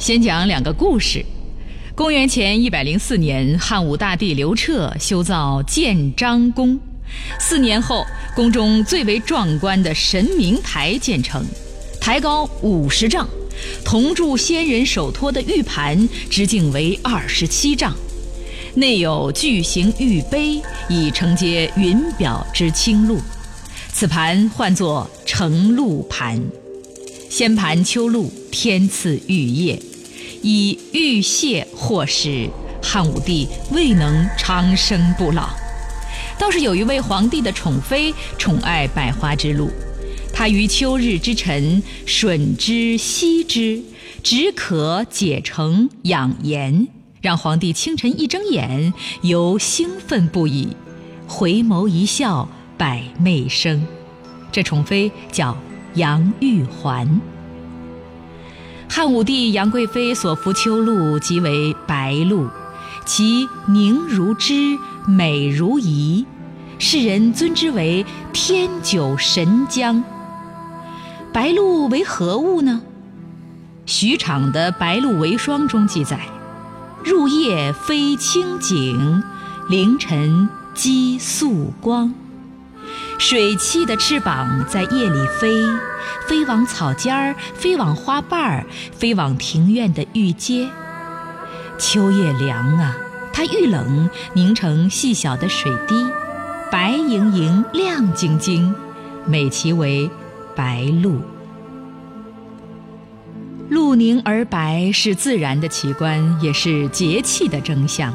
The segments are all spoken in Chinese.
先讲两个故事。公元前一百零四年，汉武大帝刘彻修造建章宫。四年后，宫中最为壮观的神明台建成，台高五十丈，铜铸仙人手托的玉盘直径为二十七丈，内有巨型玉杯，以承接云表之清露。此盘唤作承露盘。仙盘秋露，天赐玉液。以玉屑获食汉武帝未能长生不老。倒是有一位皇帝的宠妃宠爱百花之露，她于秋日之晨吮之吸之，止渴解成养颜，让皇帝清晨一睁眼犹兴奋不已，回眸一笑百媚生。这宠妃叫杨玉环。汉武帝杨贵妃所服秋露即为白露，其凝如脂，美如仪，世人尊之为天酒神浆。白露为何物呢？许昶的《白露为霜》中记载：入夜飞清景，凌晨积素光。水汽的翅膀在夜里飞，飞往草尖儿，飞往花瓣儿，飞往庭院的玉阶。秋夜凉啊，它遇冷凝成细小的水滴，白莹莹、亮晶晶，美其为白露。露凝而白是自然的奇观，也是节气的征象。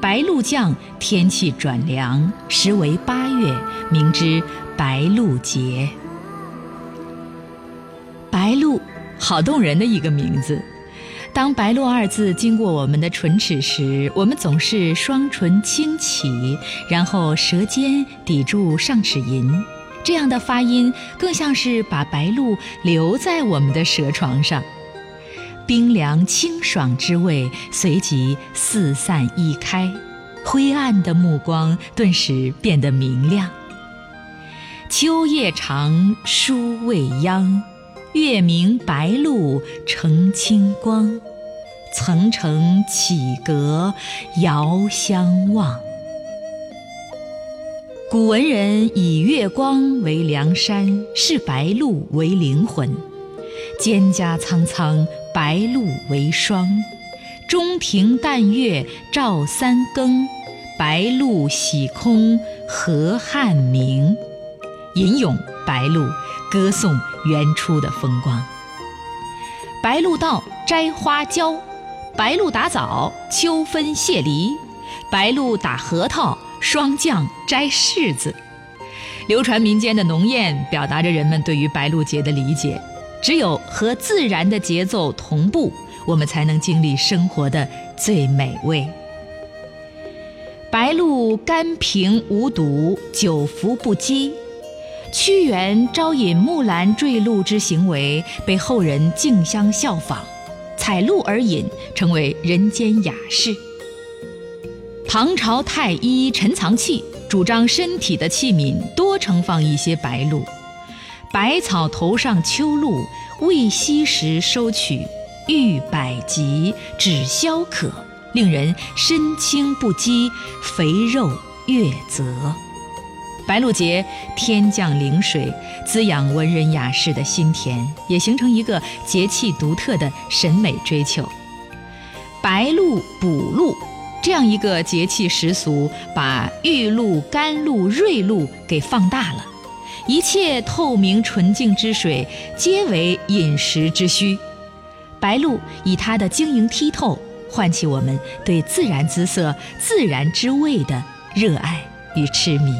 白露降，天气转凉，时为八月，名之白露节。白露，好动人的一个名字。当“白露”二字经过我们的唇齿时，我们总是双唇轻启，然后舌尖抵住上齿龈，这样的发音更像是把白露留在我们的舌床上。冰凉清爽之味随即四散溢开，灰暗的目光顿时变得明亮。秋夜长，书未央，月明白露成清光，层层绮阁遥相望。古文人以月光为梁山，视白露为灵魂。蒹葭苍苍，白露为霜；中庭淡月照三更，白露洗空河汉明。吟咏白露，歌颂原初的风光。白露到，摘花椒；白露打枣，秋分卸梨；白露打核桃，霜降摘柿子。流传民间的农谚，表达着人们对于白露节的理解。只有和自然的节奏同步，我们才能经历生活的最美味。白露甘平无毒，久服不饥。屈原招引木兰坠露之行为被后人竞相效仿，采露而饮成为人间雅事。唐朝太医陈藏器主张身体的器皿多盛放一些白露。百草头上秋露，未息时收取，愈百疾，止消渴，令人身轻不羁，肥肉越泽。白露节天降灵水，滋养文人雅士的心田，也形成一个节气独特的审美追求。白露补露这样一个节气习俗，把玉露、甘露、瑞露给放大了。一切透明纯净之水，皆为饮食之需。白露以它的晶莹剔透，唤起我们对自然姿色、自然之味的热爱与痴迷。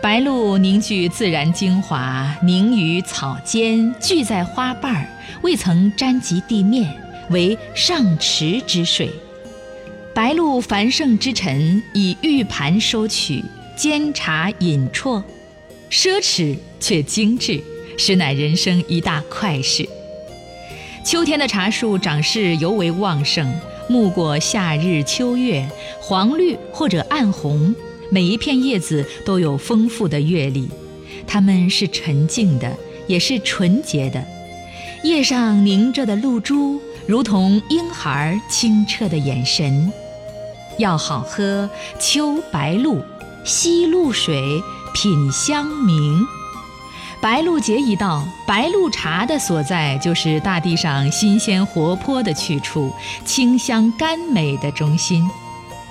白露凝聚自然精华，凝于草间，聚在花瓣儿，未曾沾及地面，为上池之水。白露繁盛之晨，以玉盘收取。煎茶饮啜，奢侈却精致，实乃人生一大快事。秋天的茶树长势尤为旺盛，暮过夏日秋月，黄绿或者暗红，每一片叶子都有丰富的阅历。它们是沉静的，也是纯洁的。叶上凝着的露珠，如同婴孩清澈的眼神。要好喝，秋白露，吸露水，品香茗。白露节一到，白露茶的所在就是大地上新鲜活泼的去处，清香甘美的中心。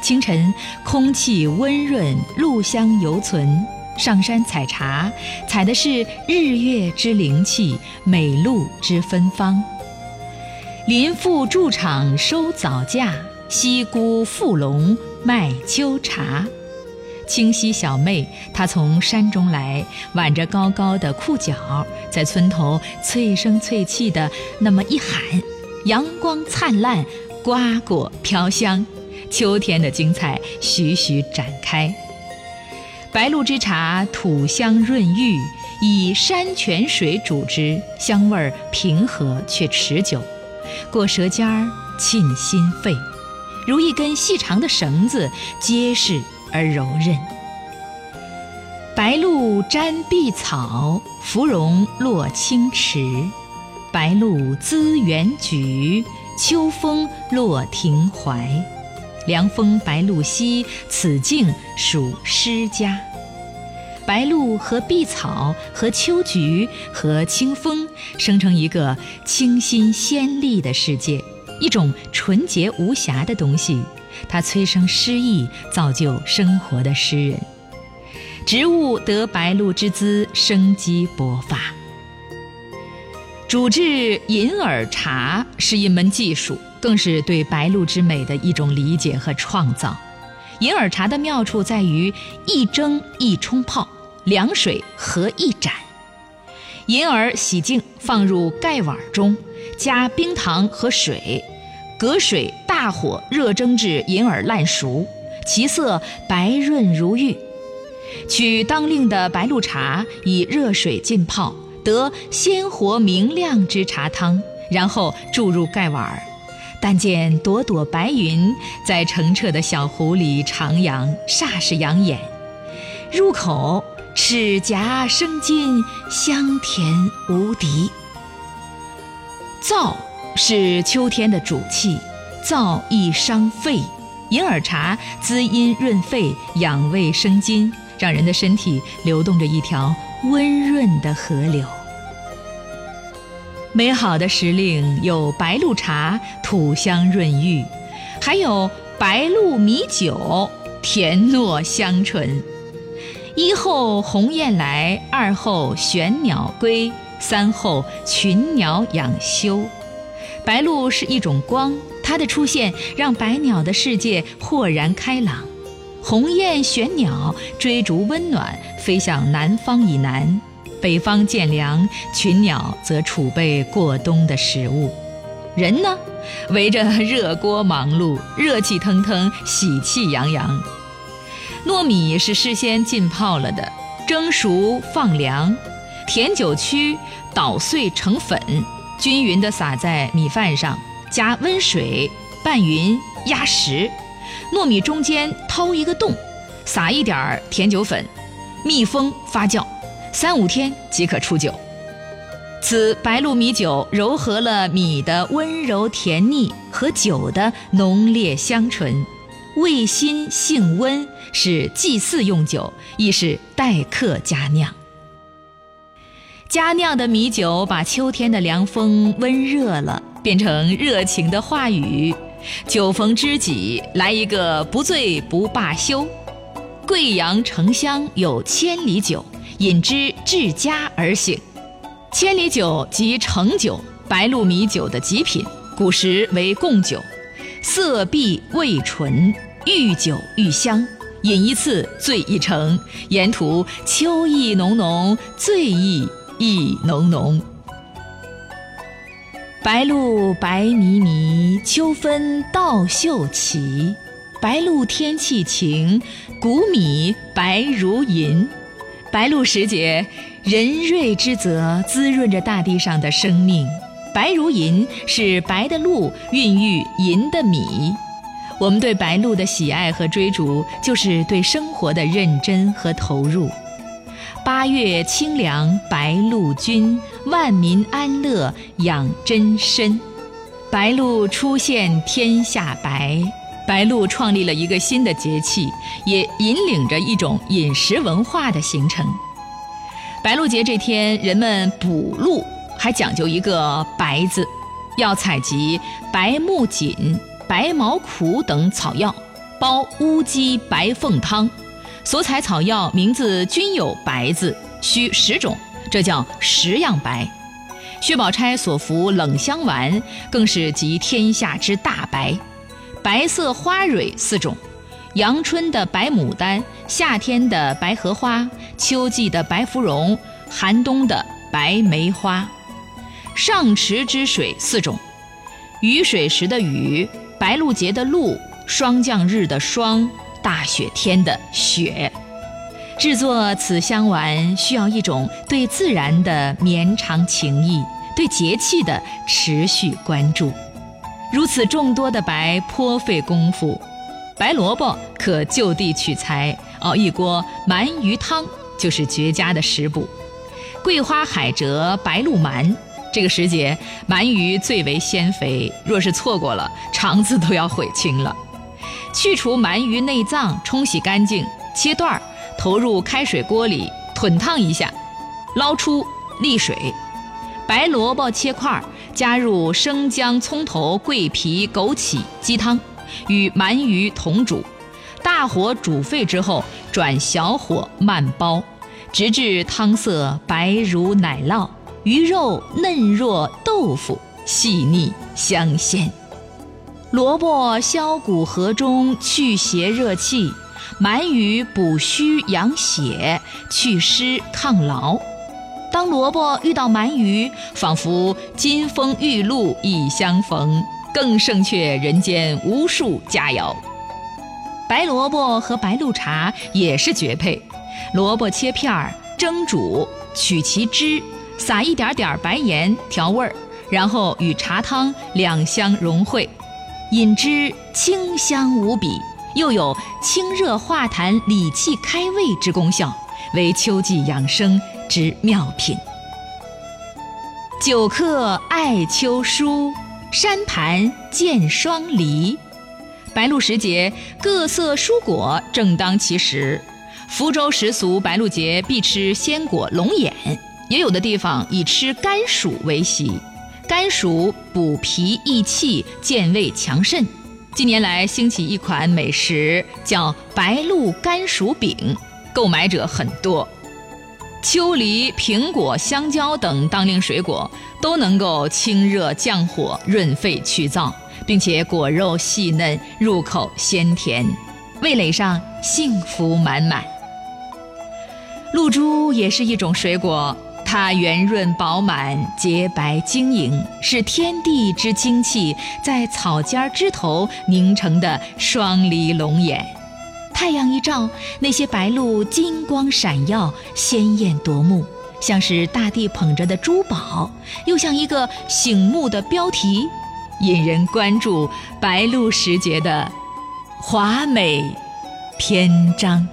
清晨，空气温润，露香犹存。上山采茶，采的是日月之灵气，美露之芬芳。林妇筑场收早价，西姑富龙卖秋茶。清溪小妹，她从山中来，挽着高高的裤脚，在村头脆声脆气的那么一喊，阳光灿烂，瓜果飘香，秋天的精彩徐徐展开。白露之茶土香润玉，以山泉水煮之，香味平和却持久，过舌尖儿沁心肺，如一根细长的绳子，结实。而柔韧。白露沾碧草，芙蓉落清池。白露滋园菊，秋风落庭槐。凉风白露兮，此境属诗家。白露和碧草和秋菊和清风，生成一个清新鲜丽的世界，一种纯洁无瑕的东西。它催生诗意，造就生活的诗人。植物得白露之姿，生机勃发。煮制银耳茶是一门技术，更是对白露之美的一种理解和创造。银耳茶的妙处在于一蒸一冲泡，凉水合一盏。银耳洗净，放入盖碗中，加冰糖和水。隔水大火热蒸至银耳烂熟，其色白润如玉。取当令的白露茶，以热水浸泡，得鲜活明亮之茶汤，然后注入盖碗儿。但见朵朵白云在澄澈的小湖里徜徉，煞是养眼。入口齿颊生津，香甜无敌。燥。是秋天的主气，燥易伤肺，银耳茶滋阴润肺、养胃生津，让人的身体流动着一条温润的河流。美好的时令有白露茶，土香润玉，还有白露米酒，甜糯香醇。一后鸿雁来，二后玄鸟归，三后群鸟养休。白露是一种光，它的出现让百鸟的世界豁然开朗。鸿雁、玄鸟追逐温暖，飞向南方以南；北方渐凉，群鸟则储备过冬的食物。人呢，围着热锅忙碌，热气腾腾，喜气洋洋。糯米是事先浸泡了的，蒸熟放凉，甜酒曲捣碎成粉。均匀地撒在米饭上，加温水拌匀压实。糯米中间掏一个洞，撒一点儿甜酒粉，密封发酵，三五天即可出酒。此白露米酒糅合了米的温柔甜腻和酒的浓烈香醇，味辛性温，是祭祀用酒，亦是待客佳酿。佳酿的米酒把秋天的凉风温热了，变成热情的话语。酒逢知己，来一个不醉不罢休。贵阳城乡有千里酒，饮之至家而醒。千里酒即成酒，白露米酒的极品，古时为贡酒，色碧味醇，遇酒愈香。饮一次醉一程，沿途秋意浓浓，醉意。意浓浓，白露白迷迷，秋分稻秀奇。白露天气晴，谷米白如银。白露时节，仁瑞之泽滋润着大地上的生命。白如银是白的露孕育银的米。我们对白露的喜爱和追逐，就是对生活的认真和投入。八月清凉白露君，万民安乐养真身。白露出现天下白，白露创立了一个新的节气，也引领着一种饮食文化的形成。白露节这天，人们捕露还讲究一个“白”字，要采集白木槿、白毛苦等草药，煲乌鸡白凤汤。所采草药名字均有“白”字，需十种，这叫十样白。薛宝钗所服冷香丸，更是集天下之大白。白色花蕊四种：阳春的白牡丹，夏天的白荷花，秋季的白芙蓉，寒冬的白梅花。上池之水四种：雨水时的雨，白露节的露，霜降日的霜，大雪天的雪。制作此香丸需要一种对自然的绵长情谊，对节气的持续关注。如此众多的白颇费功夫，白萝卜可就地取材，熬一锅鳗鱼汤就是绝佳的食补。桂花海蜇白露鳗，这个时节鳗鱼最为鲜肥，若是错过了，肠子都要悔青了。去除鳗鱼内脏，冲洗干净，切段儿。投入开水锅里滚烫一下，捞出沥水，白萝卜切块，加入生姜、葱头、桂皮、枸杞、鸡汤，与鳗鱼同煮，大火煮沸之后转小火慢煲，直至汤色白如奶酪，鱼肉嫩若豆腐，细腻香鲜。萝卜消谷和中，去邪热气。鳗鱼补虚养血、祛湿抗劳。当萝卜遇到鳗鱼，仿佛金风玉露一相逢，更胜却人间无数佳肴。白萝卜和白露茶也是绝配。萝卜切片儿，蒸煮，取其汁，撒一点点白盐调味儿，然后与茶汤两相融汇，饮之清香无比。又有清热化痰、理气开胃之功效，为秋季养生之妙品。九客爱秋书，山盘见霜梨。白露时节，各色蔬果正当其时。福州时俗，白露节必吃鲜果龙眼，也有的地方以吃甘薯为习。甘薯补脾益气，健胃强肾。近年来兴起一款美食，叫白露甘薯饼，购买者很多。秋梨、苹果、香蕉等当令水果都能够清热降火、润肺去燥，并且果肉细嫩，入口鲜甜，味蕾上幸福满满。露珠也是一种水果。它圆润饱满、洁白晶莹，是天地之精气在草尖枝头凝成的双离龙眼。太阳一照，那些白露金光闪耀、鲜艳夺目，像是大地捧着的珠宝，又像一个醒目的标题，引人关注白露时节的华美篇章。